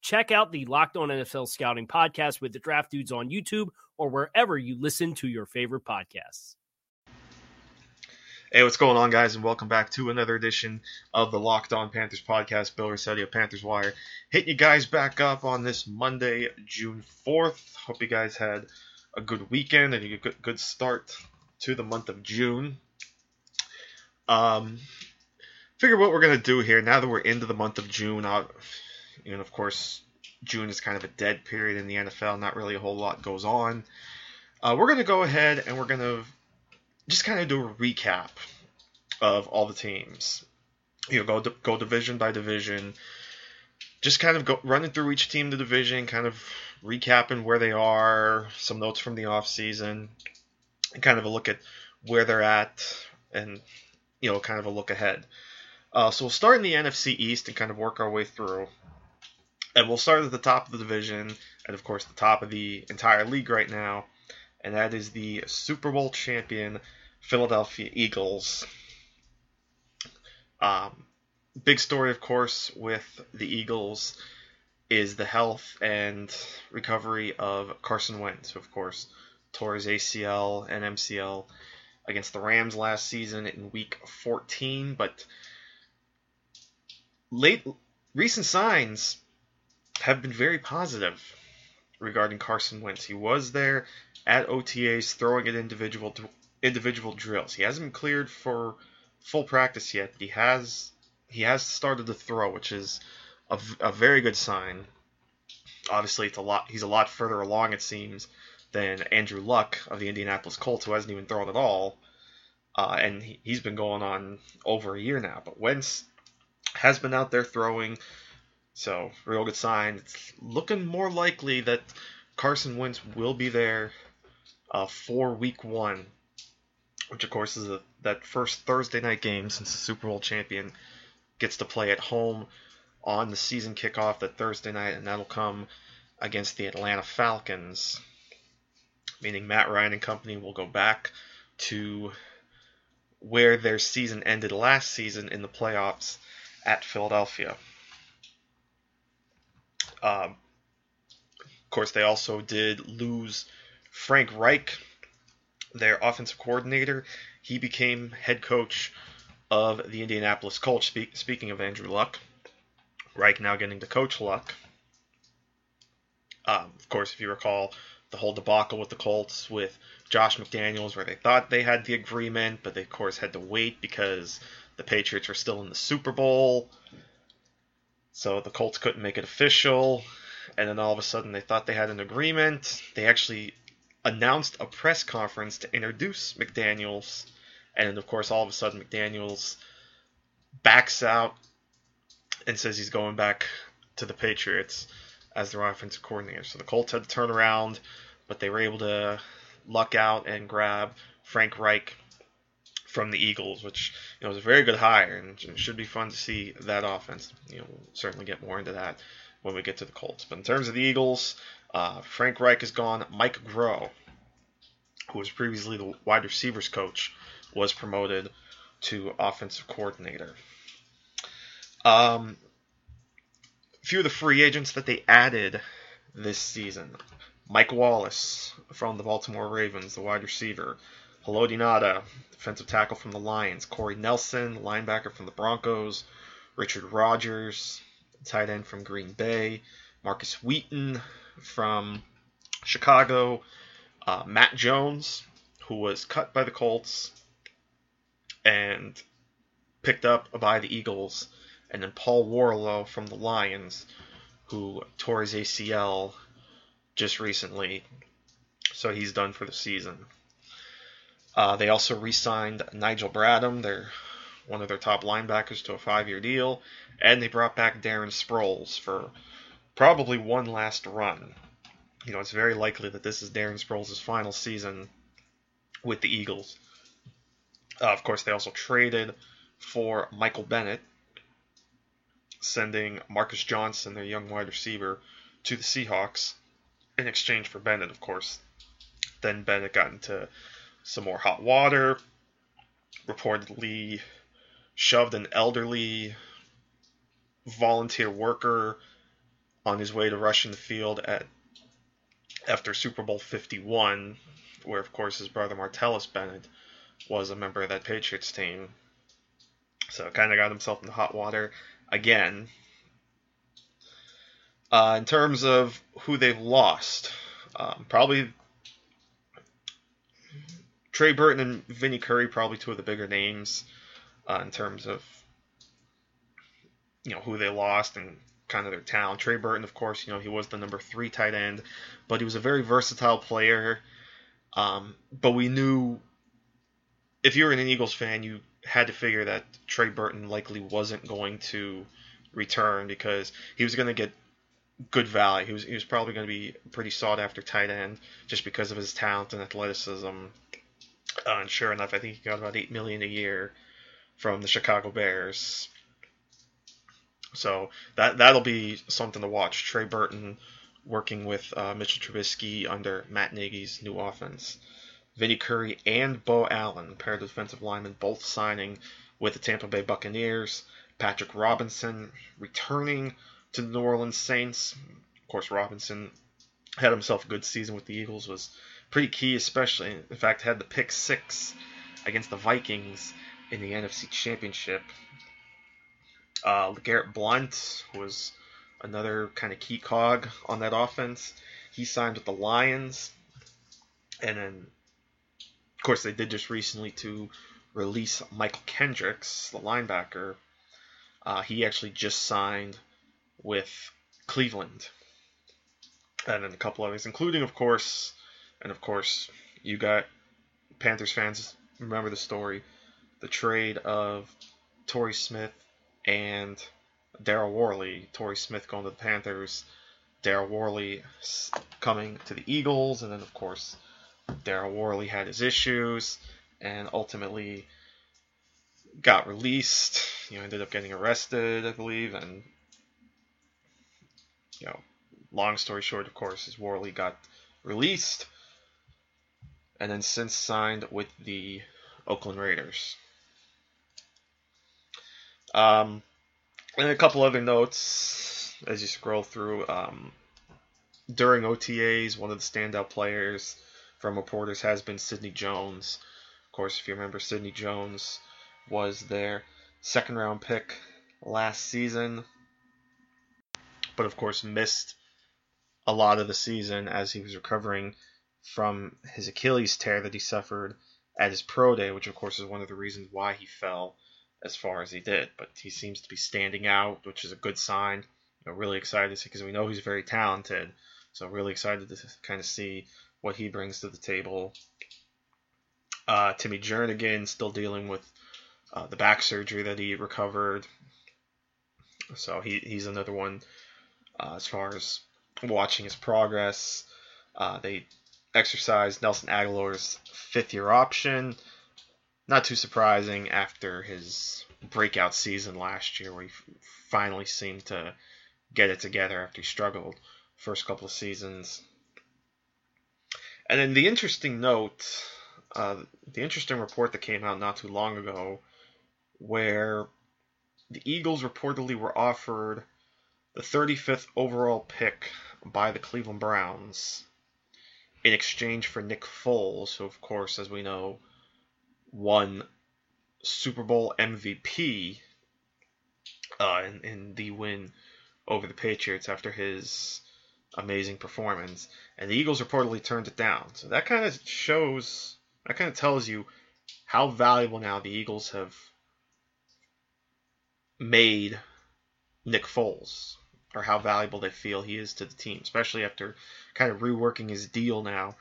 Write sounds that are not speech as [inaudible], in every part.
Check out the Locked On NFL Scouting podcast with the Draft Dudes on YouTube or wherever you listen to your favorite podcasts. Hey, what's going on, guys, and welcome back to another edition of the Locked On Panthers podcast. Bill Rossetti of Panthers Wire hitting you guys back up on this Monday, June 4th. Hope you guys had a good weekend and a good, good start to the month of June. Um, figure what we're going to do here now that we're into the month of June. I'll, and of course, June is kind of a dead period in the NFL. Not really a whole lot goes on. Uh, we're going to go ahead and we're going to just kind of do a recap of all the teams. You know, go go division by division. Just kind of go running through each team the division, kind of recapping where they are, some notes from the off season, and kind of a look at where they're at, and you know, kind of a look ahead. Uh, so we'll start in the NFC East and kind of work our way through. And we'll start at the top of the division, and of course, the top of the entire league right now, and that is the Super Bowl champion Philadelphia Eagles. Um, big story, of course, with the Eagles is the health and recovery of Carson Wentz, who, of course, tore his ACL and MCL against the Rams last season in Week 14, but late recent signs have been very positive regarding Carson Wentz. He was there at OTAs throwing at individual individual drills. He hasn't been cleared for full practice yet, he has he has started to throw, which is a, a very good sign. Obviously, it's a lot. He's a lot further along, it seems, than Andrew Luck of the Indianapolis Colts, who hasn't even thrown at all. Uh, and he, he's been going on over a year now. But Wentz has been out there throwing, so real good sign. It's looking more likely that Carson Wentz will be there uh, for Week One, which of course is a, that first Thursday night game since the Super Bowl champion gets to play at home on the season kickoff that Thursday night, and that'll come against the Atlanta Falcons, meaning Matt Ryan and company will go back to where their season ended last season in the playoffs at Philadelphia. Um, of course, they also did lose Frank Reich, their offensive coordinator. He became head coach of the Indianapolis Colts. Spe- speaking of Andrew Luck, Reich now getting to coach Luck. Um, of course, if you recall the whole debacle with the Colts with Josh McDaniels, where they thought they had the agreement, but they of course had to wait because the Patriots were still in the Super Bowl. So the Colts couldn't make it official. And then all of a sudden they thought they had an agreement. They actually announced a press conference to introduce McDaniels. And of course, all of a sudden McDaniels backs out and says he's going back to the Patriots as their offensive coordinator. So the Colts had to turn around, but they were able to luck out and grab Frank Reich from the Eagles, which you know was a very good hire, and should be fun to see that offense. You know, we'll certainly get more into that when we get to the Colts. But in terms of the Eagles, uh, Frank Reich is gone. Mike Groh, who was previously the wide receivers coach, was promoted to offensive coordinator. Um, a few of the free agents that they added this season. Mike Wallace from the Baltimore Ravens, the wide receiver. Haloti Ngata, defensive tackle from the Lions. Corey Nelson, linebacker from the Broncos. Richard Rodgers, tight end from Green Bay. Markus Wheaton from Chicago. Uh, Matt Jones, who was cut by the Colts and picked up by the Eagles. And then Paul Worrilow from the Lions, who tore his ACL just recently. So he's done for the season. Uh, they also re-signed Nigel Bradham, their one of their top linebackers, to a five-year deal, and they brought back Darren Sproles for probably one last run. You know, it's very likely that this is Darren Sproles' final season with the Eagles. Uh, of course, they also traded for Michael Bennett, sending Marcus Johnson, their young wide receiver, to the Seahawks in exchange for Bennett, of course. Then Bennett got into some more hot water, reportedly shoved an elderly volunteer worker on his way to rushing the field at after Super Bowl 51, where of course his brother Martellus Bennett was a member of that Patriots team. So kind of got himself in the hot water again. Uh, in terms of who they've lost, um, probably Trey Burton and Vinny Curry, probably two of the bigger names uh, in terms of you know who they lost and kind of their talent. Trey Burton, of course, you know he was the number three tight end, but he was a very versatile player. Um, but we knew if you were an Eagles fan, you had to figure that Trey Burton likely wasn't going to return because he was going to get good value. He was he was probably going to be pretty sought after tight end just because of his talent and athleticism. Uh, and sure enough, I think he got about eight million a year from the Chicago Bears. So that that'll be something to watch. Trey Burton working with uh, Mitchell Trubisky under Matt Nagy's new offense. Vinny Curry and Beau Allen, pair of defensive linemen, both signing with the Tampa Bay Buccaneers. Patrick Robinson returning to the New Orleans Saints. Of course, Robinson had himself a good season with the Eagles, was pretty key, especially, in fact, had the pick six against the Vikings in the NFC Championship. Uh, Garrett Blount was another kind of key cog on that offense. He signed with the Lions. And then, of course, they did just recently to release Mychal Kendricks, the linebacker. Uh, he actually just signed with Cleveland. And then a couple others, including, of course, and of course, you got Panthers fans remember the story the trade of Torrey Smith and Daryl Worley. Torrey Smith going to the Panthers, Daryl Worley coming to the Eagles, and then, of course, Daryl Worley had his issues and ultimately got released. You know, ended up getting arrested, I believe, and you know, long story short, of course, is Worley got released and then since signed with the Oakland Raiders. Um, and a couple other notes as you scroll through. Um, during OTAs, one of the standout players from reporters has been Sidney Jones. Of course, if you remember, Sidney Jones was their second round pick last season, but of course missed a lot of the season as he was recovering from his Achilles tear that he suffered at his pro day, which of course is one of the reasons why he fell as far as he did. But he seems to be standing out, which is a good sign. You know, really excited to see because we know he's very talented. So really excited to kind of see what he brings to the table. Uh, Timmy Jernigan still dealing with uh, the back surgery that he recovered. So he, he's another one uh, as far as watching his progress. Uh, they exercised Nelson Agholor's fifth year option. Not too surprising after his breakout season last year, where he finally seemed to get it together after he struggled first couple of seasons. And then the interesting note, uh, the interesting report that came out not too long ago, where the Eagles reportedly were offered the 35th overall pick by the Cleveland Browns in exchange for Nick Foles, who, of course, as we know, won Super Bowl MVP uh, in, in the win over the Patriots after his amazing performance. And the Eagles reportedly turned it down. So that kind of shows, that kind of tells you how valuable now the Eagles have made Nick Foles, or how valuable they feel he is to the team, especially after kind of reworking his deal now,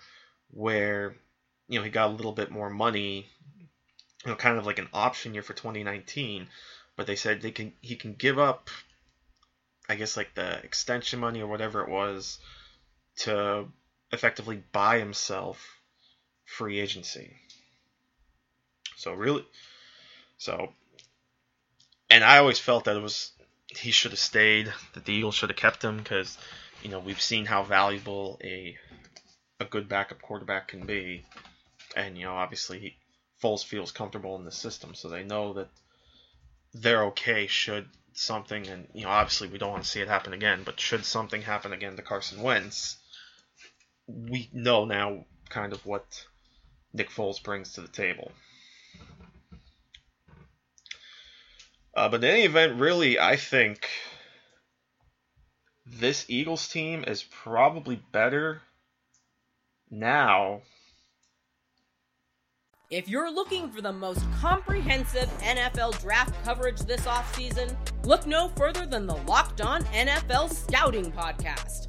where you know he got a little bit more money, you know, kind of like an option year for 2019, but they said they can he can give up, I guess like the extension money or whatever it was, to effectively buy himself free agency. So really, so, and I always felt that it was he should have stayed. That the Eagles should have kept him because, you know, we've seen how valuable a a good backup quarterback can be, and you know, obviously, Foles feels comfortable in the system, so they know that they're okay should something, and you know, obviously, we don't want to see it happen again, but should something happen again to Carson Wentz, we know now kind of what Nick Foles brings to the table. Uh, but in any event, really, I think this Eagles team is probably better now. If you're looking for the most comprehensive NFL draft coverage this offseason, look no further than the Locked On NFL Scouting Podcast.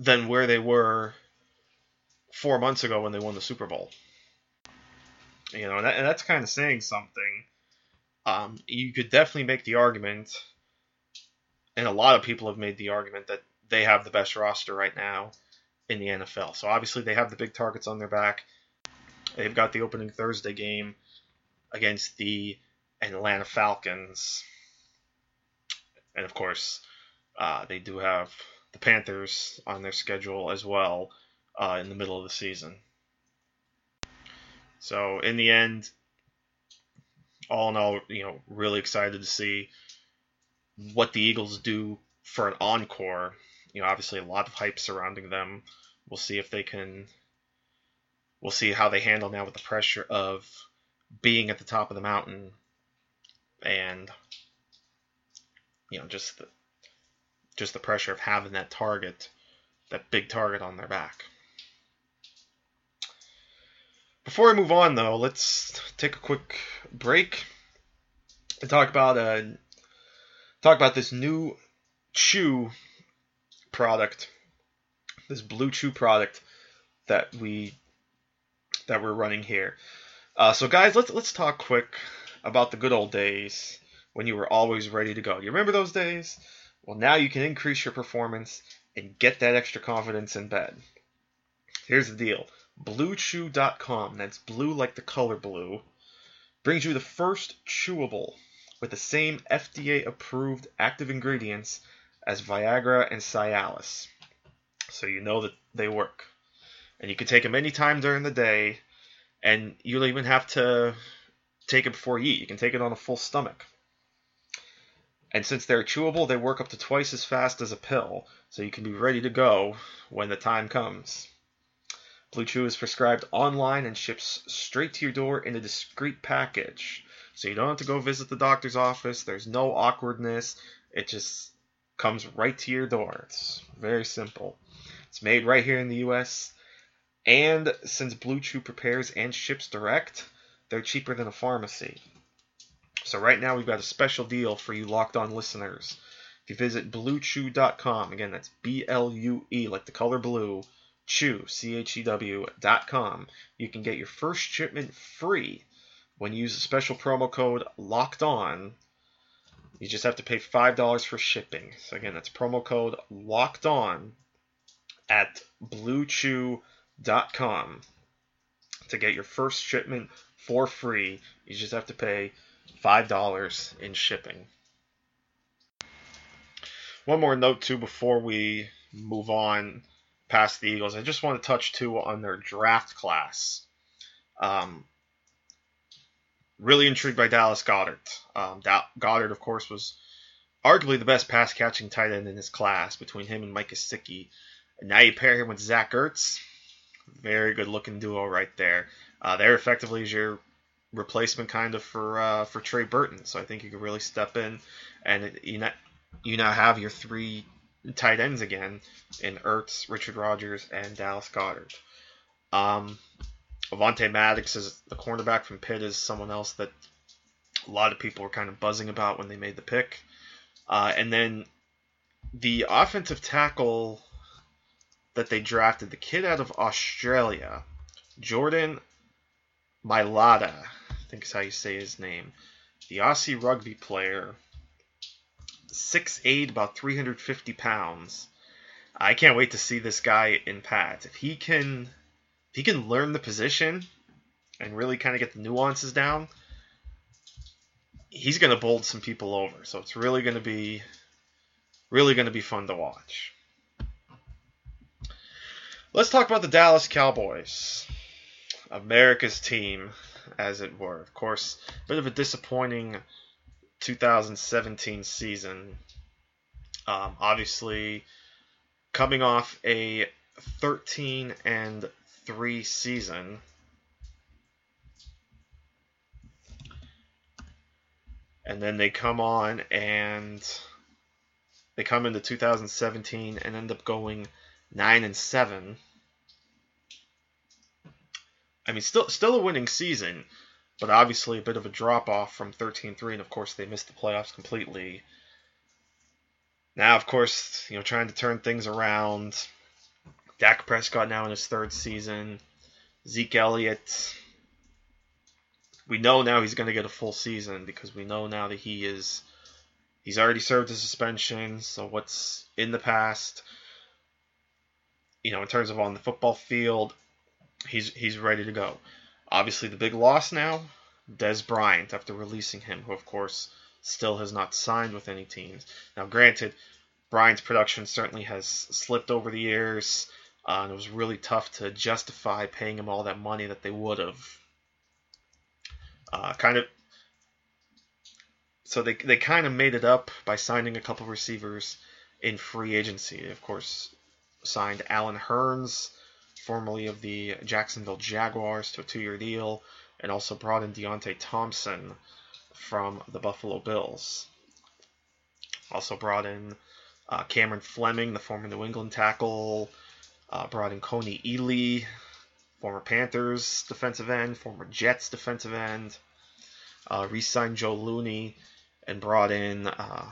than where they were four months ago when they won the Super Bowl. You know, and, that, and that's kind of saying something. Um, you could definitely make the argument, and a lot of people have made the argument that they have the best roster right now in the NFL. So obviously they have the big targets on their back. They've got the opening Thursday game against the Atlanta Falcons, and of course, uh, they do have the Panthers on their schedule as well uh, in the middle of the season. So in the end, all in all, you know, really excited to see what the Eagles do for an encore. You know, obviously a lot of hype surrounding them. We'll see if they can. We'll see how they handle now with the pressure of being at the top of the mountain and you know just the, just the pressure of having that target, that big target on their back. Before I move on, though, let's take a quick break and talk about uh, talk about this new Chew product, this Blue Chew product that we that we're running here. Uh, so, guys, let's let's talk quick about the good old days when you were always ready to go. You remember those days? Well, now you can increase your performance and get that extra confidence in bed. Here's the deal BlueChew.com, that's blue like the color blue, brings you the first chewable with the same FDA approved active ingredients as Viagra and Cialis. So you know that they work. And you can take them anytime during the day, and you don't even have to take it before you eat. You can take it on a full stomach. And since they're chewable, they work up to twice as fast as a pill, so you can be ready to go when the time comes. Blue Chew is prescribed online and ships straight to your door in a discreet package. So you don't have to go visit the doctor's office, there's no awkwardness, it just comes right to your door. It's very simple. It's made right here in the US. And since Blue Chew prepares and ships direct, they're cheaper than a pharmacy. So right now we've got a special deal for you locked on listeners. If you visit bluechew.com, again that's B L U E like the color blue, chew C H E W.com, you can get your first shipment free when you use the special promo code locked on You just have to pay $5 for shipping. So again, that's promo code locked on at bluechew.com to get your first shipment for free. You just have to pay $5 in shipping. One more note, too, before we move on past the Eagles. I just want to touch, too, on their draft class. Um, really intrigued by Dallas Goedert. Um, da- Goedert, of course, was arguably the best pass catching tight end in his class between him and Mike Gesicki. And now you pair him with Zach Ertz. Very good looking duo right there. Uh, they're effectively your replacement kind of for uh, for Trey Burton. So I think you could really step in and you now, you now have your three tight ends again in Ertz, Richard Rodgers, and Dallas Goedert. Um, Avonte Maddox is the cornerback from Pitt is someone else that a lot of people were kind of buzzing about when they made the pick. Uh, and then the offensive tackle that they drafted, the kid out of Australia, Jordan Mailata, I think is how you say his name. The Aussie rugby player, 6'8", about 350 pounds. I can't wait to see this guy in pads. If he can if he can learn the position and really kind of get the nuances down, he's going to bowl some people over. So it's really going to be really going to be fun to watch. Let's talk about the Dallas Cowboys, America's team, as it were. Of course, a bit of a disappointing 2017 season. Um, obviously, coming off a 13 and three season. And then they come on and they come into 2017 and end up going 9 and 7. I mean still still a winning season, but obviously a bit of a drop off from 13-3 and of course they missed the playoffs completely. Now of course, you know, trying to turn things around Dak Prescott now in his third season. Zeke Elliott. We know now he's going to get a full season because we know now that he is. He's already served his suspension, so what's in the past, you know, in terms of on the football field, he's he's ready to go. Obviously, the big loss now, Dez Bryant, after releasing him, who of course still has not signed with any teams. Now, granted, Bryant's production certainly has slipped over the years. Uh, and it was really tough to justify paying him all that money that they would have. Uh, kind of. So they, they kind of made it up by signing a couple receivers in free agency. Of course, signed Allen Hurns, formerly of the Jacksonville Jaguars, to a two year deal, and also brought in Deonte Thompson from the Buffalo Bills. Also brought in uh, Cameron Fleming, the former New England tackle, uh, brought in Kony Ealy, former Panthers defensive end, former Jets defensive end. Uh, re-signed Joe Looney and brought in uh,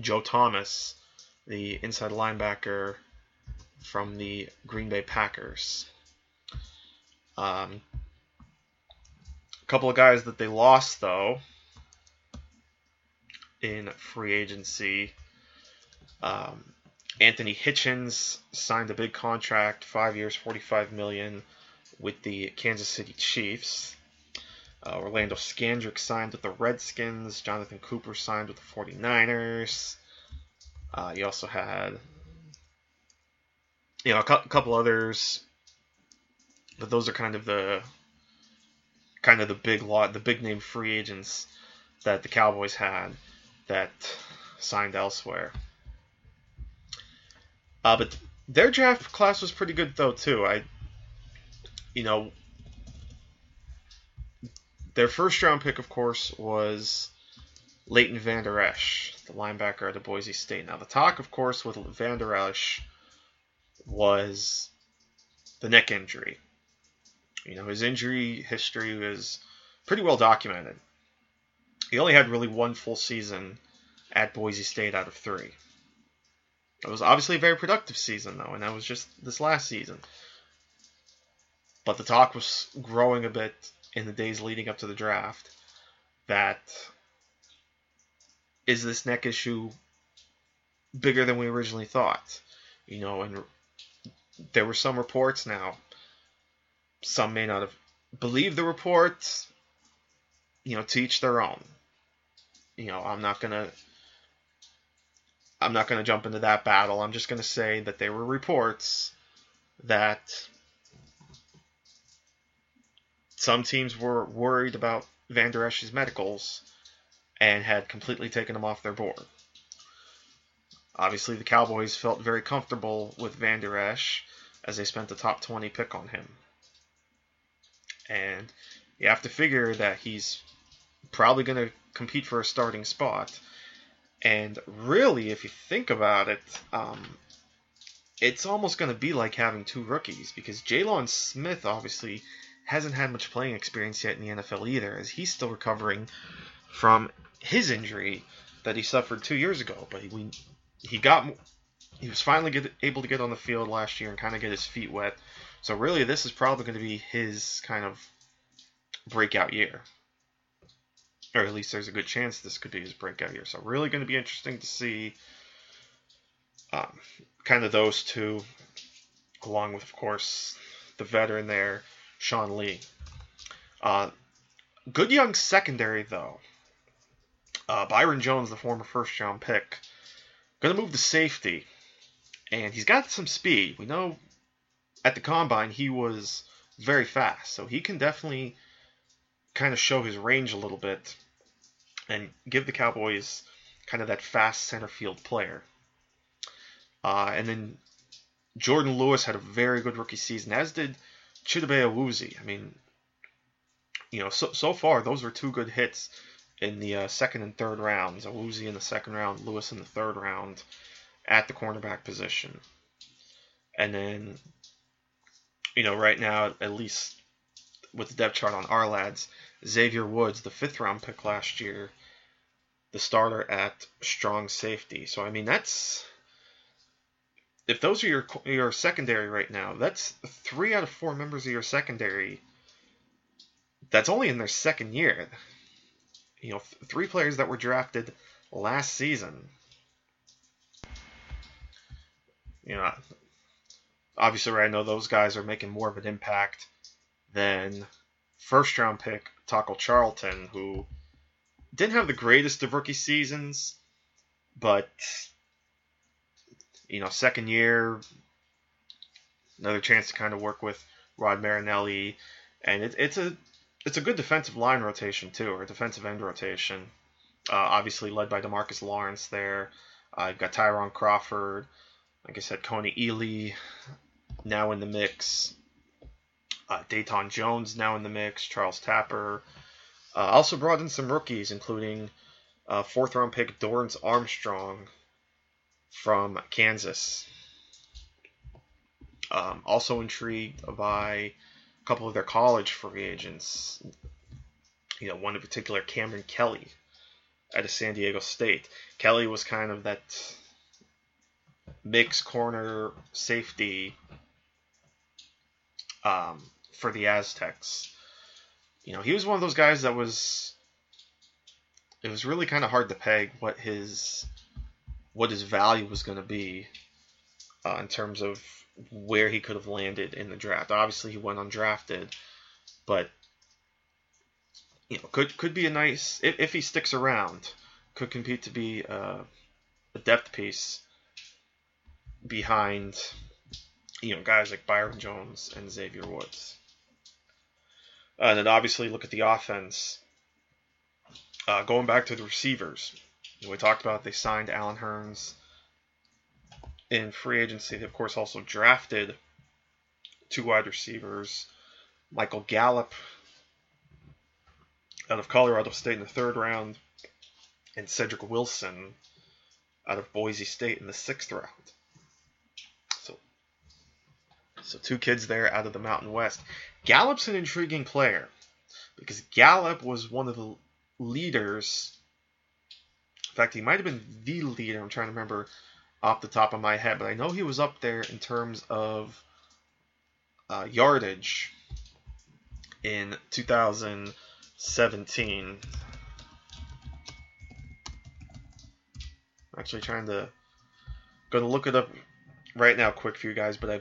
Joe Thomas, the inside linebacker from the Green Bay Packers. Um, a couple of guys that they lost though in free agency. Um, Anthony Hitchens signed a big contract, five years, 45 million, with the Kansas City Chiefs. Uh, Orlando Scandrick signed with the Redskins. Jonathan Cooper signed with the 49ers. Uh, you also had, you know, a cu- couple others, but those are kind of the kind of the big lot, the big name free agents that the Cowboys had that signed elsewhere. Uh, but their draft class was pretty good though too. I, you know, their first round pick, of course, was Leighton Vander Esch, the linebacker at of Boise State. Now the talk, of course, with Vander Esch was the neck injury. You know, his injury history was pretty well documented. He only had really one full season at Boise State out of three. It was obviously a very productive season, though, and that was just this last season. But the talk was growing a bit in the days leading up to the draft that is this neck issue bigger than we originally thought? You know, and there were some reports now. Some may not have believed the reports. You know, teach their own. You know, I'm not gonna. I'm not gonna jump into that battle. I'm just gonna say that there were reports that some teams were worried about Vander Esch's medicals and had completely taken him off their board. Obviously, the Cowboys felt very comfortable with Vander Esch as they spent the top 20 pick on him. And you have to figure that he's probably going to compete for a starting spot. And really, if you think about it, um, it's almost going to be like having two rookies because Jaylon Smith obviously hasn't had much playing experience yet in the NFL either, as he's still recovering from his injury that he suffered two years ago. But he, he got he was finally get, able to get on the field last year and kind of get his feet wet. So really, this is probably going to be his kind of breakout year, or at least there's a good chance this could be his breakout year. So really going to be interesting to see um, kind of those two, along with of course the veteran there, Sean Lee. Uh, good young secondary though. Uh, Byron Jones, the former first round pick, going to move to safety and he's got some speed. We know at the combine he was very fast, so he can definitely kind of show his range a little bit and give the Cowboys kind of that fast center field player. Uh, and then Jordan Lewis had a very good rookie season, as did Chidobe Awuzie. I mean, you know, so so far those were two good hits in the uh, second and third rounds. Awuzie in the second round, Lewis in the third round at the cornerback position. And then, you know, right now, at least with the depth chart on Ourlads, Xavier Woods, the fifth round pick last year, the starter at strong safety. So I mean, that's if those are your your secondary right now, that's three out of four members of your secondary. That's only in their second year. You know, three players that were drafted last season. You know, obviously, I know those guys are making more of an impact than first round pick Taco Charlton, who didn't have the greatest of rookie seasons, but you know, second year, another chance to kind of work with Rod Marinelli, and it, it's a it's a good defensive line rotation too, or defensive end rotation. Uh, obviously led by Demarcus Lawrence there. Uh, you've got Tyrone Crawford, like I said, Kony Ealy now in the mix. Uh, Datone Jones now in the mix. Charles Tapper. Uh, also brought in some rookies, including uh, fourth round pick Dorance Armstrong from Kansas. Um, also intrigued by couple of their college free agents. You know, one in particular, Kameron Kelly, out of San Diego State. Kelly was kind of that mix corner safety um, for the Aztecs. You know, he was one of those guys that was. It was really kind of hard to peg what his what his value was going to be uh, in terms of where he could have landed in the draft. Obviously, he went undrafted, but you know, could could be a nice if, if he sticks around, could compete to be uh, a depth piece behind you know guys like Byron Jones and Xavier Woods. And then obviously look at the offense. Uh, going back to the receivers, we talked about they signed Allen Hurns in free agency. They of course also drafted two wide receivers, Michael Gallup out of Colorado State in the third round, and Cedric Wilson out of Boise State in the sixth round. So two kids there out of the Mountain West. Gallup's an intriguing player because Gallup was one of the leaders. In fact, he might have been the leader. I'm trying to remember off the top of my head, but I know he was up there in terms of uh, yardage in 2017. Actually, trying to going to look it up right now, quick for you guys. But I,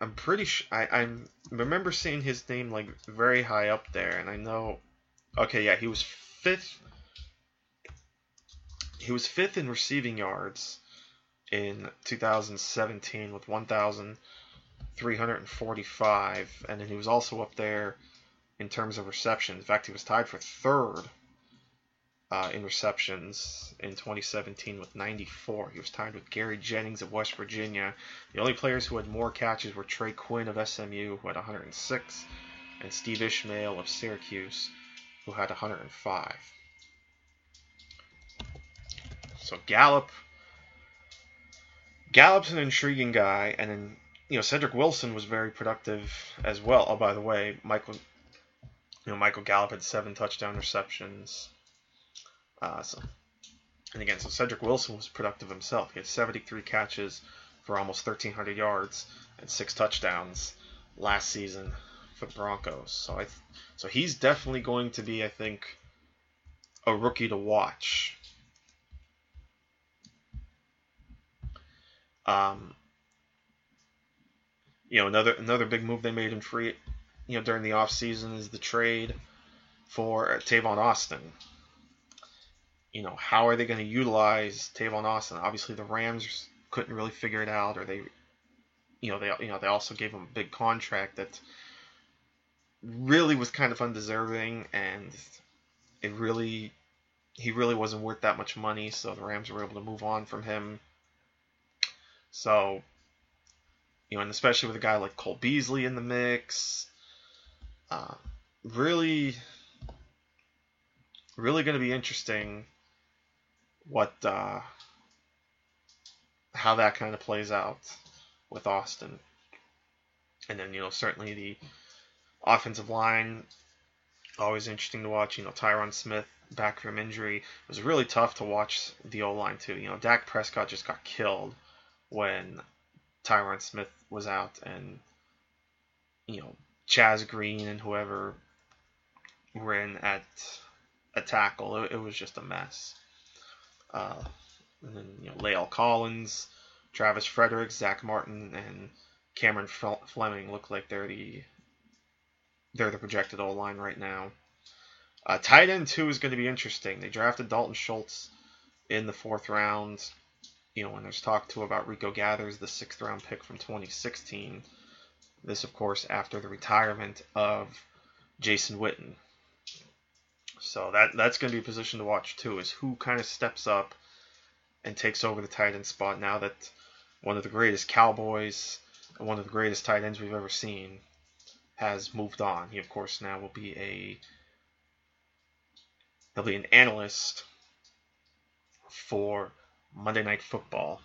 I'm pretty sure I I'm remember seeing his name like very high up there, and I know. Okay, yeah, he was fifth. He was fifth in receiving yards in 2017 with 1,345, and then he was also up there in terms of receptions. In fact, he was tied for third uh, in receptions in 2017 with 94. He was tied with Gary Jennings of West Virginia. The only players who had more catches were Trey Quinn of SMU, who had 106, and Steve Ishmael of Syracuse, who had 105. So Gallup, Gallup's an intriguing guy, and then you know Cedric Wilson was very productive as well. Oh, by the way, Michael, you know Michael Gallup had seven touchdown receptions. Uh, so, and again, so Cedric Wilson was productive himself. He had 73 catches for almost 1,300 yards and six touchdowns last season for the Broncos. So I, so he's definitely going to be, I think, a rookie to watch. Um, you know, another another big move they made in free, you know, during the offseason is the trade for Tavon Austin you know, how are they going to utilize Tavon Austin? Obviously, the Rams couldn't really figure it out, or they, you know, they you know they also gave him a big contract that really was kind of undeserving, and it really he really wasn't worth that much money, so the Rams were able to move on from him. So, you know, and especially with a guy like Cole Beasley in the mix, uh, really, really going to be interesting what uh, how that kind of plays out with Austin. And then, you know, certainly the offensive line, always interesting to watch. You know, Tyron Smith back from injury. It was really tough to watch the O line, too. You know, Dak Prescott just got killed when Tyron Smith was out, and, you know, Chaz Green and whoever were in at a tackle. It, it was just a mess. Uh, and then you know La'el Collins, Travis Frederick, Zack Martin, and Cameron Fleming look like they're the they're the projected O line right now. Uh, tight end two is going to be interesting. They drafted Dalton Schultz in the fourth round. You know, when there's talk too about Rico Gathers, the sixth round pick from 2016. This, of course, after the retirement of Jason Witten. So that that's going to be a position to watch too. Is who kind of steps up and takes over the tight end spot now that one of the greatest Cowboys and one of the greatest tight ends we've ever seen has moved on. He of course now will be a he'll be an analyst for Monday Night Football.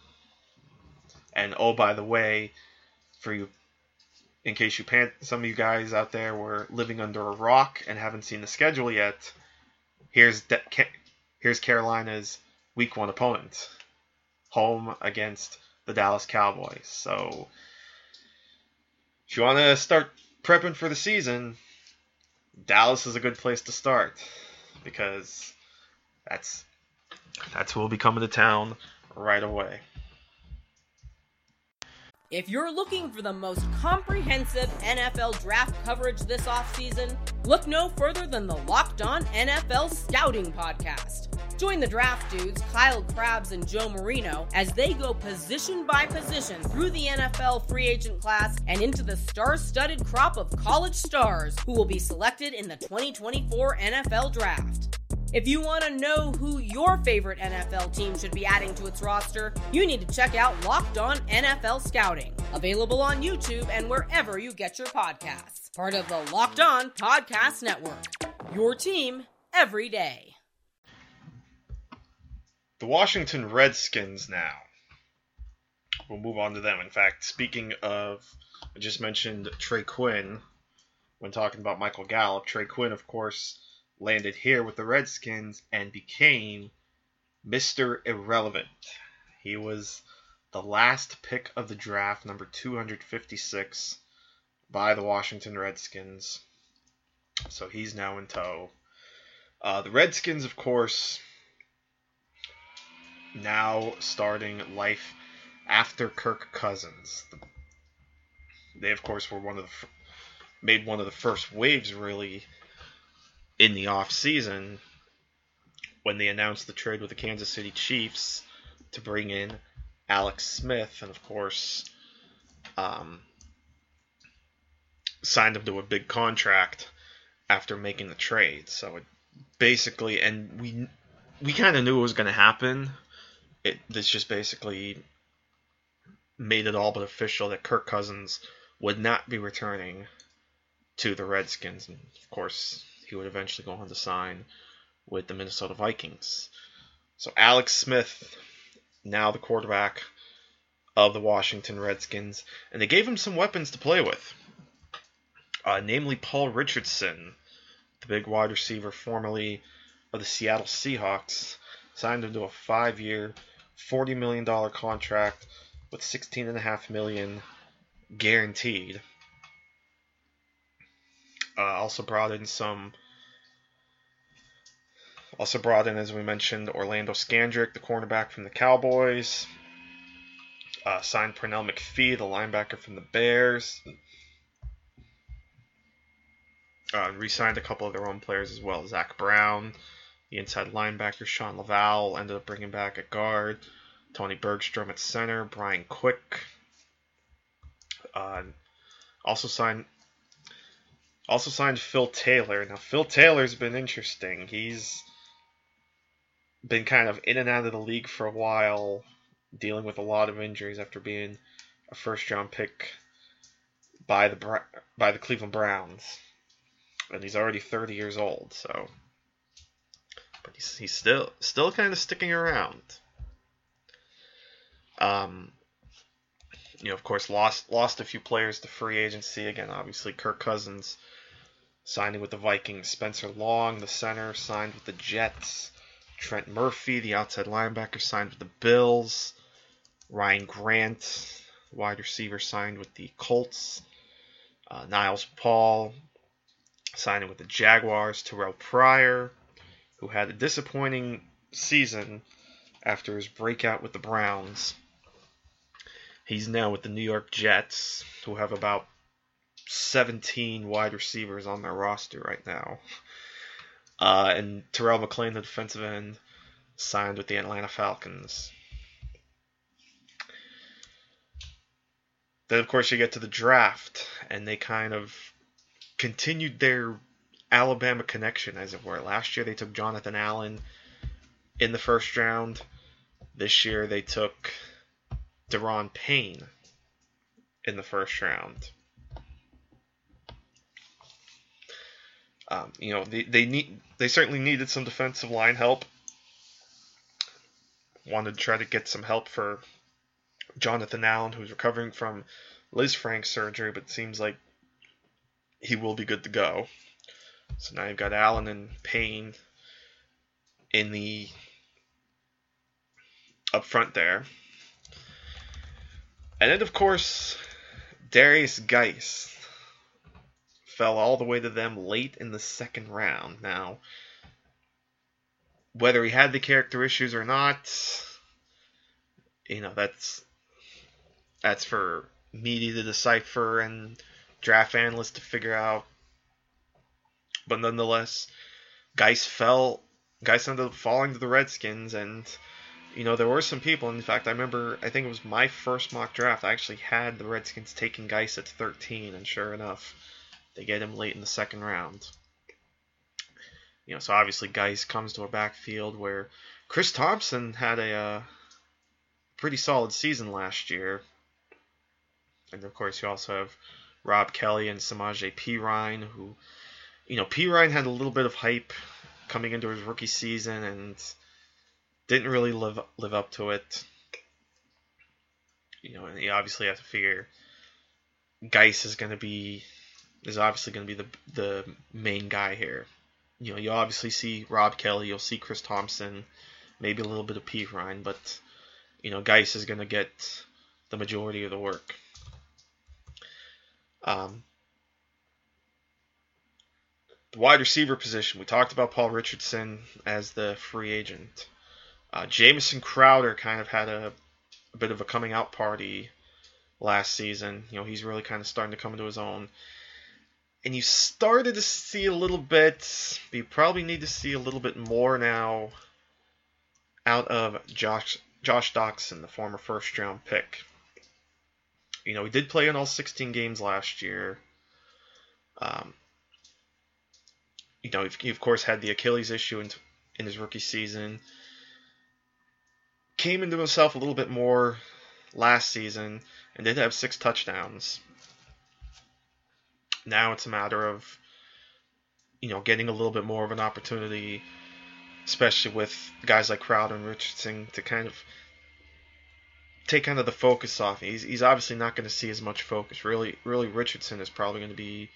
And oh, by the way, for you in case you pan- some of you guys out there were living under a rock and haven't seen the schedule yet, here's De- here's Carolina's week one opponent, home against the Dallas Cowboys. So if you want to start prepping for the season, Dallas is a good place to start because that's that's who will be coming to town right away. If you're looking for the most comprehensive NFL draft coverage this offseason, look no further than the Locked On NFL Scouting Podcast. Join the draft dudes, Kyle Crabbs and Joe Marino, as they go position by position through the NFL free agent class and into the star studded crop of college stars who will be selected in the 2024 NFL Draft. If you want to know who your favorite NFL team should be adding to its roster, you need to check out Locked On NFL Scouting, available on YouTube and wherever you get your podcasts. Part of the Locked On Podcast Network. Your team every day. The Washington Redskins now. We'll move on to them. In fact, speaking of, I just mentioned Trey Quinn when talking about Michael Gallup. Trey Quinn, of course, landed here with the Redskins and became Mr. Irrelevant. He was the last pick of the draft, number 256, by the Washington Redskins. So he's now in tow. Uh, the Redskins, of course, now starting life after Kirk Cousins. They, of course, were one of the made one of the first waves really in the off season when they announced the trade with the Kansas City Chiefs to bring in Alex Smith, and of course, um, signed him to a big contract after making the trade. So it basically, and we we kind of knew it was going to happen. It this just basically made it all but official that Kirk Cousins would not be returning to the Redskins, and of course, he would eventually go on to sign with the Minnesota Vikings. So Alex Smith, now the quarterback of the Washington Redskins, and they gave him some weapons to play with, uh, namely Paul Richardson, the big wide receiver formerly of the Seattle Seahawks, signed him to a five-year, forty million dollar contract with sixteen and a half million guaranteed. Uh, also brought in some. Also brought in, as we mentioned, Orlando Scandrick, the cornerback from the Cowboys. Uh, signed Pernell McPhee, the linebacker from the Bears. Uh, re-signed a couple of their own players as well. Zach Brown, the inside linebacker. Shawn Lauvao ended up bringing back a guard. Tony Bergstrom at center. Brian Quick. Uh, also signed also signed Phil Taylor. Now, Phil Taylor's been interesting. He's been kind of in and out of the league for a while, dealing with a lot of injuries after being a first round pick by the by the Cleveland Browns. And he's already 30 years old, so but he's, he's still still kind of sticking around. Um you know, of course, lost lost a few players to free agency. Again, obviously, Kirk Cousins signing with the Vikings. Spencer Long, the center, signed with the Jets. Trent Murphy, the outside linebacker, signed with the Bills. Ryan Grant, wide receiver, signed with the Colts. Uh, Niles Paul, signing with the Jaguars. Terrell Pryor, who had a disappointing season after his breakout with the Browns. He's now with the New York Jets, who have about 17 wide receivers on their roster right now. Uh, and Terrell McClain, the defensive end, signed with the Atlanta Falcons. Then, of course, you get to the draft, and they kind of continued their Alabama connection, as it were. Last year, they took Jonathan Allen in the first round. This year, they took Da'Ron Payne in the first round. Um, you know, they, they need they certainly needed some defensive line help. Wanted to try to get some help for Jonathan Allen, who's recovering from Lisfranc surgery, but seems like he will be good to go. So now you've got Allen and Payne in the up front there. And then, of course, Derrius Guice fell all the way to them late in the second round. Now, whether he had the character issues or not, you know, that's that's for media to decipher and draft analysts to figure out. But nonetheless, Guice fell. Guice ended up falling to the Redskins, and you know there were some people. In fact, I remember. I think it was my first mock draft. I actually had the Redskins taking Guice at 13, and sure enough, they get him late in the second round. You know, so obviously Guice comes to a backfield where Chris Thompson had a uh, pretty solid season last year. And of course, you also have Rob Kelley and Samaje Perine, who, you know, Perine had a little bit of hype coming into his rookie season and didn't really live live up to it. You know, and you obviously have to figure Guice is going to be is obviously going to be the the main guy here. You know, you'll obviously see Rob Kelley, you'll see Chris Thompson, maybe a little bit of Perine, but you know, Guice is going to get the majority of the work. Um, the wide receiver position, we talked about Paul Richardson as the free agent. Uh, Jamison Crowder kind of had a, a bit of a coming out party last season. You know, he's really kind of starting to come into his own. And you started to see a little bit, but you probably need to see a little bit more now out of Josh Josh Doctson, the former first round pick. You know, he did play in all 16 games last year. Um, you know, he of course had the Achilles issue in, in his rookie season. Came into himself a little bit more last season and did have six touchdowns. Now it's a matter of, you know, getting a little bit more of an opportunity, especially with guys like Crowder and Richardson to kind of take kind of the focus off. He's, he's obviously not going to see as much focus. Really, really, Richardson is probably going to be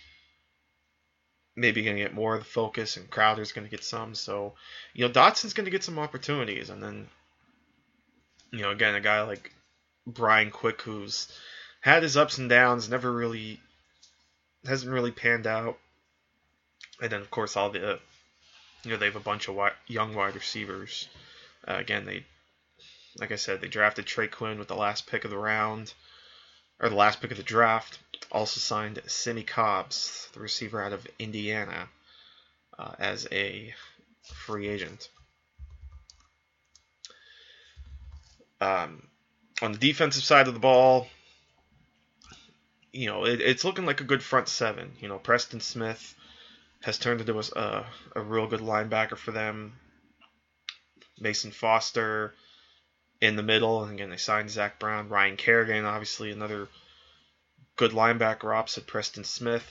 maybe going to get more of the focus, and Crowder's going to get some. So, you know, Doctson's going to get some opportunities, and then, you know, again, a guy like Brian Quick, who's had his ups and downs, never really hasn't really panned out. And then, of course, all the you know they have a bunch of wide, young wide receivers. Uh, again, they like I said, they drafted Trey Quinn with the last pick of the round or the last pick of the draft. Also signed Simmie Cobbs, the receiver out of Indiana, uh, as a free agent. Um, on the defensive side of the ball, you know, it, it's looking like a good front seven. You know, Preston Smith has turned into a, a real good linebacker for them. Mason Foster in the middle, and again they signed Zach Brown, Ryan Kerrigan, obviously another good linebacker opposite Preston Smith.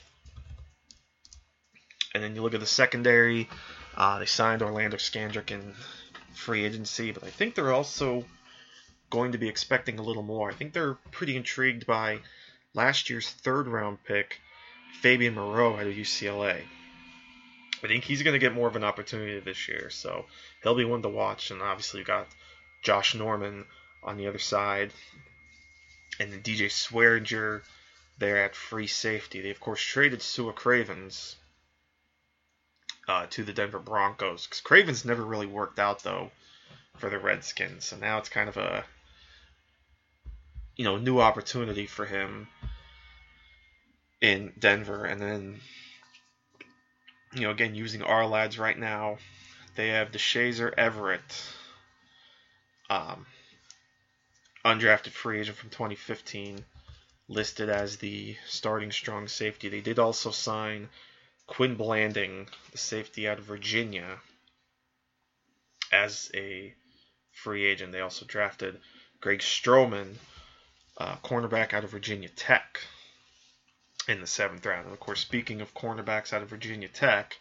And then you look at the secondary, uh, they signed Orlando Scandrick in free agency, but I think they're also going to be expecting a little more. I think they're pretty intrigued by last year's third round pick, Fabian Moreau out of UCLA. I think he's going to get more of an opportunity this year, so he'll be one to watch. And obviously, you got Josh Norman on the other side, and then DJ Swearinger there at free safety. They, of course, traded Sua Cravens uh, to the Denver Broncos because Cravens never really worked out, though, for the Redskins. So now it's kind of a you know new opportunity for him in Denver, and then you know again using Ourlads right now, they have Deshazor Everett, um, undrafted free agent from 2015, listed as the starting strong safety. They did also sign Quin Blanding, the safety out of Virginia, as a free agent. They also drafted Greg Stroman, uh, cornerback out of Virginia Tech in the seventh round. And of course, speaking of cornerbacks out of Virginia Tech,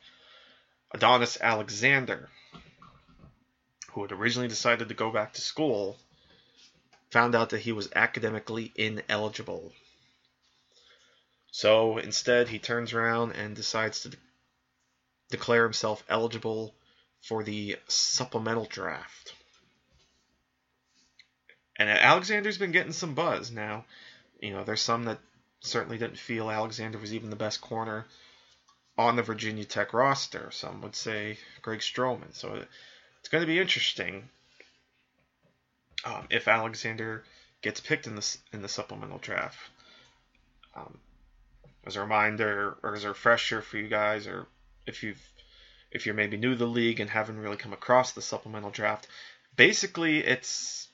Adonis Alexander, who had originally decided to go back to school, found out that he was academically ineligible. So instead, he turns around and decides to de- declare himself eligible for the supplemental draft. And Alexander's been getting some buzz now. You know, there's some that certainly didn't feel Alexander was even the best corner on the Virginia Tech roster. Some would say Greg Stroman. So it's going to be interesting um, if Alexander gets picked in the in the supplemental draft. Um, as a reminder, or as a refresher for you guys, or if you've if you're maybe new to the league and haven't really come across the supplemental draft, basically it's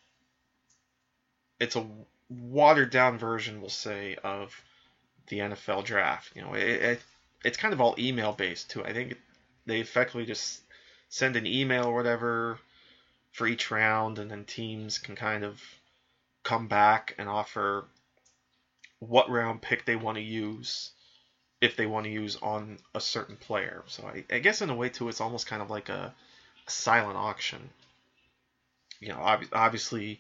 it's a watered down version, we'll say, of the NFL draft. You know, it, it it's kind of all email based too. I think they effectively just send an email or whatever for each round, and then teams can kind of come back and offer what round pick they want to use if they want to use on a certain player. So I, I guess in a way too, it's almost kind of like a, a silent auction. You know, ob- obviously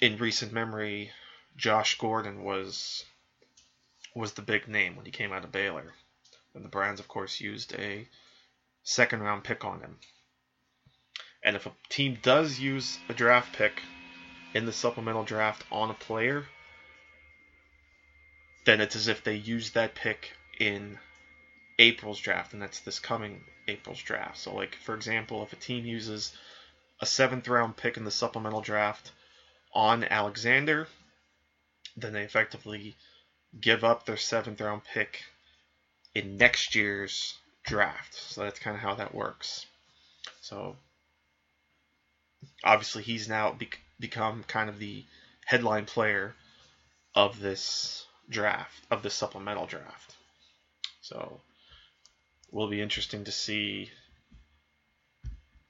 in recent memory, Josh Gordon was was the big name when he came out of Baylor. And the Browns, of course, used a second round pick on him. And if a team does use a draft pick in the supplemental draft on a player, then it's as if they used that pick in April's draft, and that's this coming April's draft. So, like for example, if a team uses a seventh round pick in the supplemental draft on Alexander, then they effectively give up their seventh round pick in next year's draft. So that's kind of how that works. So obviously he's now be- become kind of the headline player of this draft, of the supplemental draft. So will be interesting to see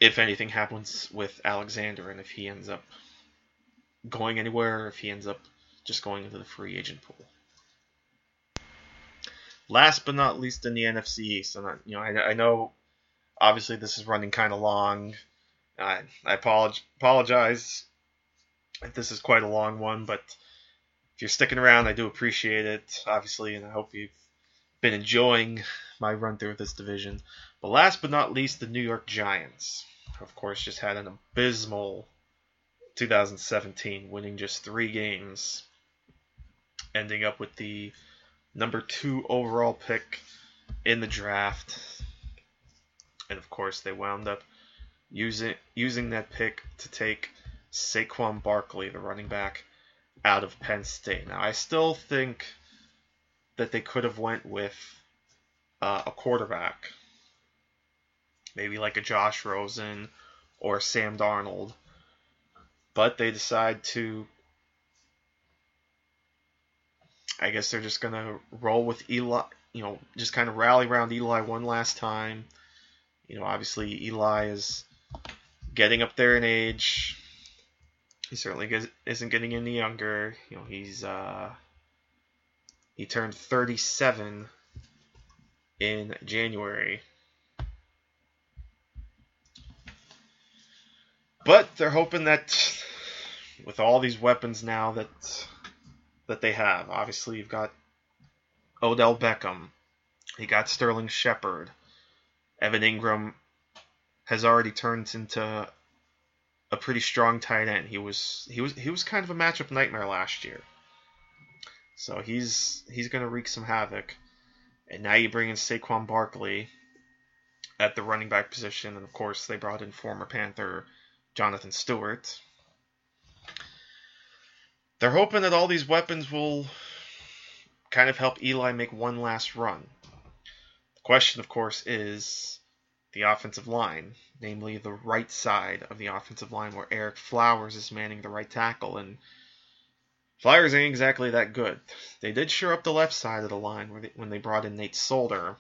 if anything happens with Alexander and if he ends up going anywhere, or if he ends up just going into the free agent pool. Last but not least in the NFC East, and you know I, I know obviously this is running kind of long. I, I apologize if this is quite a long one, but if you're sticking around, I do appreciate it, obviously, and I hope you've been enjoying my run through this division. But last but not least, the New York Giants, of course, just had an abysmal 2017, winning just three games, ending up with the number two overall pick in the draft. And of course, they wound up using using that pick to take Saquon Barkley, the running back, out of Penn State. Now, I still think that they could have went with uh, a quarterback, maybe like a Josh Rosen or Sam Darnold, but they decide to. I guess they're just gonna roll with Eli. You know, just kind of rally around Eli one last time. You know, obviously Eli is getting up there in age. He certainly isn't getting any younger. You know, he's uh, he turned 37 in January. But they're hoping that with all these weapons now that that they have, obviously you've got Odell Beckham, you got Sterling Shepard, Evan Engram has already turned into a pretty strong tight end. He was he was he was kind of a matchup nightmare last year. So he's he's gonna wreak some havoc. And now you bring in Saquon Barkley at the running back position, and of course they brought in former Panther Jonathan Stewart. They're hoping that all these weapons will kind of help Eli make one last run. The question, of course, is the offensive line, namely the right side of the offensive line, where Ereck Flowers is manning the right tackle, and Flowers ain't exactly that good. They did shore up the left side of the line when they brought in Nate Solder,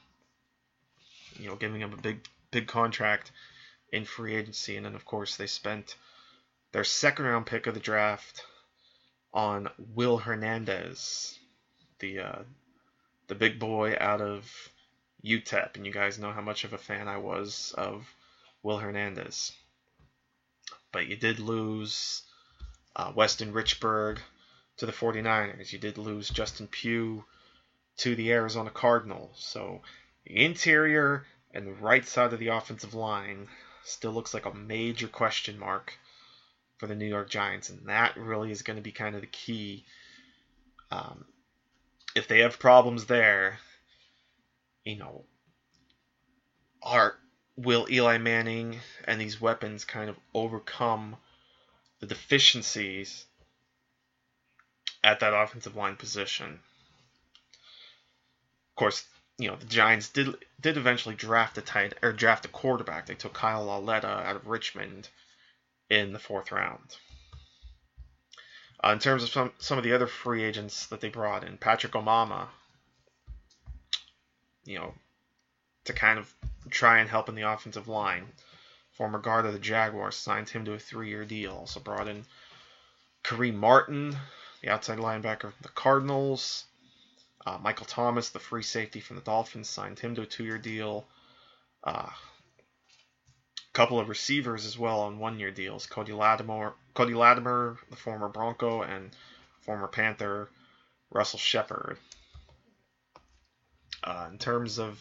you know, giving him a big big contract in free agency, and then of course they spent their second round pick of the draft on Will Hernandez, the uh, the big boy out of UTEP, and you guys know how much of a fan I was of Will Hernandez. But you did lose uh, Weston Richburg to the 49ers. You did lose Justin Pugh to the Arizona Cardinals. So the interior and the right side of the offensive line still looks like a major question mark for the New York Giants, and that really is going to be kind of the key. Um, if they have problems there, you know, are will Eli Manning and these weapons kind of overcome the deficiencies at that offensive line position. Of course, you know the Giants did did eventually draft a tight or draft a quarterback. They took Kyle Lauletta out of Richmond in the fourth round. Uh, in terms of some some of the other free agents that they brought in, Patrick Omameh, you know, to kind of try and help in the offensive line. Former guard of the Jaguars signed him to a three-year deal. Also brought in Kareem Martin, the outside linebacker from the Cardinals. Uh, Michael Thomas, the free safety from the Dolphins, signed him to a two-year deal. Uh, couple of receivers as well on one-year deals. Cody Latimer, Cody Latimer, the former Bronco, and former Panther Russell Shepard. Uh, in terms of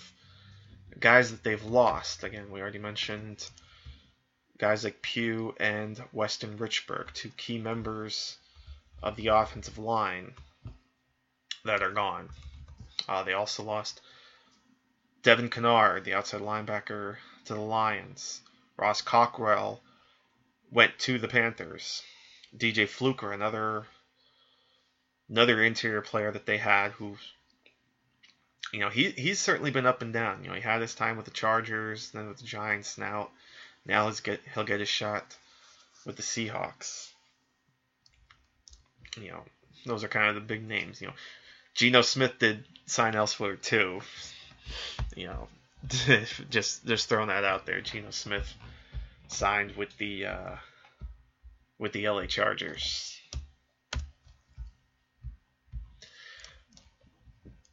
guys that they've lost, again, we already mentioned guys like Pugh and Weston Richburg, two key members of the offensive line that are gone. Uh, they also lost Devin Kennard, the outside linebacker, to the Lions. Ross Cockrell went to the Panthers. DJ Fluker, another another interior player that they had who you know, he he's certainly been up and down. You know, he had his time with the Chargers, then with the Giants. Now, now he's get he'll get his shot with the Seahawks. You know, those are kind of the big names. You know, Geno Smith did sign elsewhere too. You know, [laughs] just just throwing that out there. Geno Smith signed with the uh, with the LA Chargers.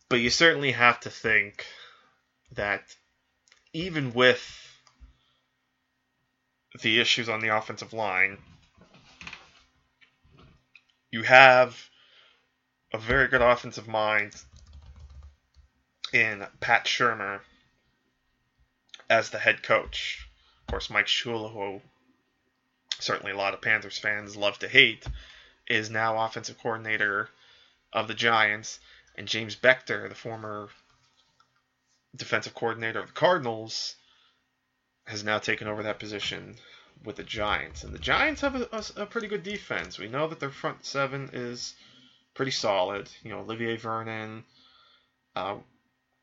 But you certainly have to think that even with the issues on the offensive line, you have a very good offensive mind in Pat Shurmur as the head coach. Of course, Mike Shula, who certainly a lot of Panthers fans love to hate, is now offensive coordinator of the Giants. And James Bettcher, the former defensive coordinator of the Cardinals, has now taken over that position with the Giants. And the Giants have a, a, a, pretty good defense. We know that their front seven is pretty solid. You know, Olivier Vernon uh,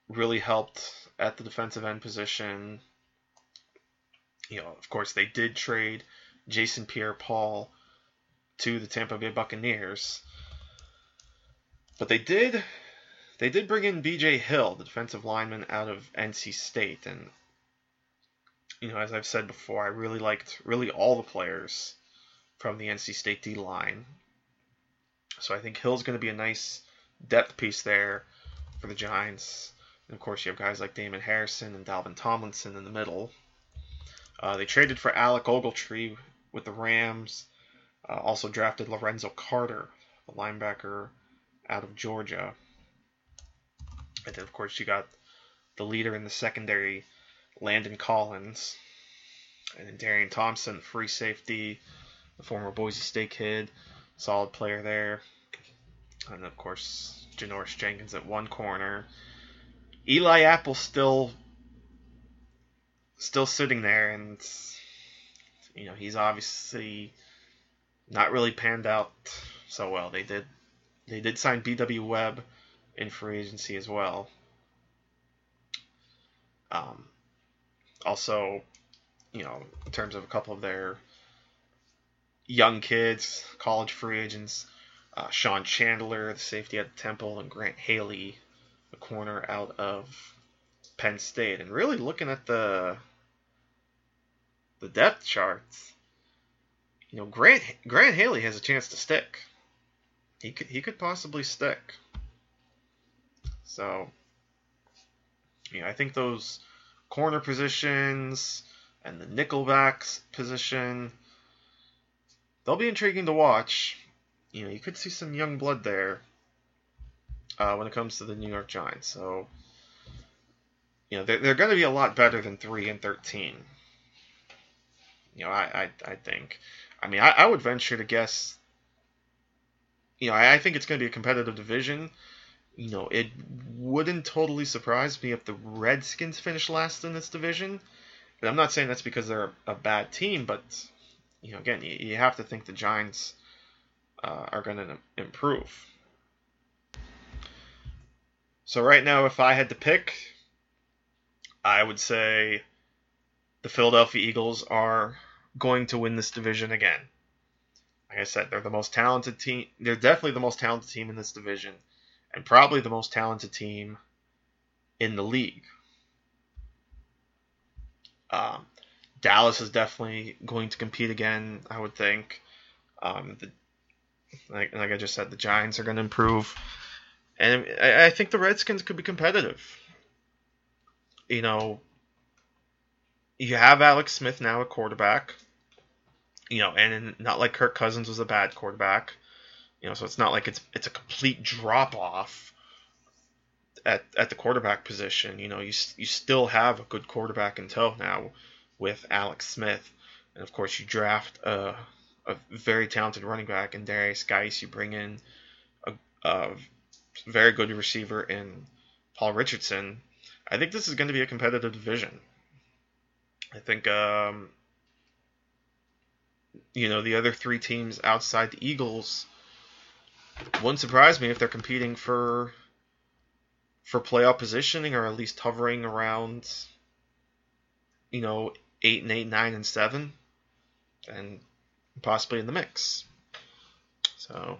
really helped at the defensive end position. You know, of course, they did trade Jason Pierre-Paul to the Tampa Bay Buccaneers. But they did they did bring in BJ Hill, the defensive lineman out of NC State, and you know, as I've said before, I really liked really all the players from the NC State D line. So I think Hill's going to be a nice depth piece there for the Giants. And of course, you have guys like Damon Harrison and Dalvin Tomlinson in the middle. Uh, they traded for Alec Ogletree with the Rams. Uh, also drafted Lorenzo Carter, a linebacker out of Georgia. And then, of course, you got the leader in the secondary, Landon Collins. And then Darian Thompson, free safety, the former Boise State kid, solid player there. And of course, Janoris Jenkins at one corner. Eli Apple still still sitting there and you know, he's obviously not really panned out so well. They did they did sign BW Webb in free agency as well. Um, also, you know, in terms of a couple of their young kids, college free agents, uh, Sean Chandler, the safety at Temple, and Grant Haley, the corner out of Penn State. And really looking at the the depth charts, you know, Grant Grant Haley has a chance to stick. He could he could possibly stick. So, you know, I think those corner positions and the nickelbacks position, they'll be intriguing to watch. You know, you could see some young blood there uh, when it comes to the New York Giants. So, you know, they're, they're going to be a lot better than 3 and 13. You know, I, I, I think. I mean, I, I would venture to guess. You know, I, I think it's going to be a competitive division you know, it wouldn't totally surprise me if the Redskins finish last in this division. And I'm not saying that's because they're a, bad team, but you know, again, you, you have to think the Giants uh, are going to improve. So right now, if I had to pick, I would say the Philadelphia Eagles are going to win this division again. Like I said, they're the most talented team. They're definitely the most talented team in this division and probably the most talented team in the league. Um, Dallas is definitely going to compete again, I would think. Um, the, like, like I just said, the Giants are going to improve. And I, I think the Redskins could be competitive. You know, you have Alex Smith now at quarterback. You know, and not like Kirk Cousins was a bad quarterback. You know, so it's not like it's it's a complete drop off at at the quarterback position. You know, you you still have a good quarterback in tow now with Alex Smith, and of course you draft a a very talented running back in Derrius Guice. You bring in a, a very good receiver in Paul Richardson. I think this is going to be a competitive division. I think um, you know, the other three teams outside the Eagles wouldn't surprise me if they're competing for for playoff positioning or at least hovering around you know, eight and eight, nine and seven, and possibly in the mix. So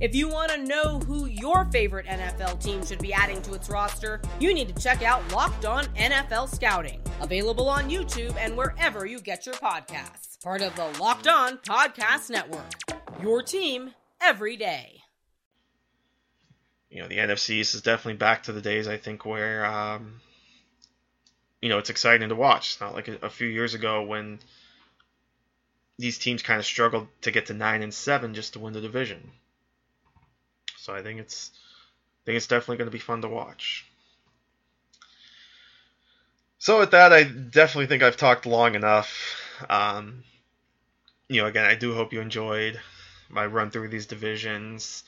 If you want to know who your favorite NFL team should be adding to its roster, you need to check out Locked On NFL Scouting, available on YouTube and wherever you get your podcasts. Part of the Locked On Podcast Network. Your team every day. You know, the NFC is definitely back to the days, I think, where, um, you know, it's exciting to watch. It's not like a, a few years ago when these teams kind of struggled to get to 9 and 7 just to win the division. So I think it's I think it's definitely going to be fun to watch. So with that, I definitely think I've talked long enough. Um, you know, again, I do hope you enjoyed my run through these divisions.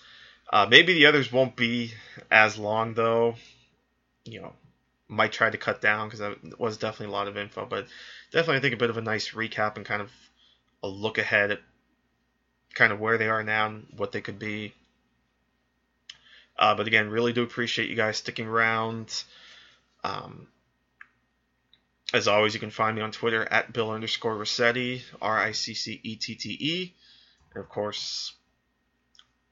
Uh, maybe the others won't be as long though. You know, might try to cut down because that was definitely a lot of info, but definitely I think a bit of a nice recap and kind of a look ahead at kind of where they are now and what they could be. Uh, but again, really do appreciate you guys sticking around. Um, as always, you can find me on Twitter at Bill underscore Riccette, R I C C E T T E. And of course,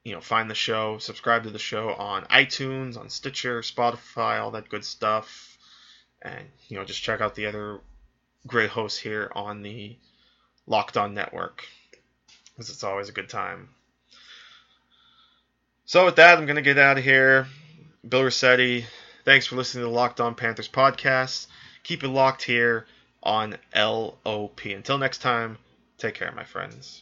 you know, find the show, subscribe to the show on iTunes, on Stitcher, Spotify, all that good stuff. And, you know, just check out the other great hosts here on the Locked On Network, because it's always a good time. So with that, I'm going to get out of here. Bill Rossetti, thanks for listening to the Locked On Panthers podcast. Keep it locked here on LOP. Until next time, take care, my friends.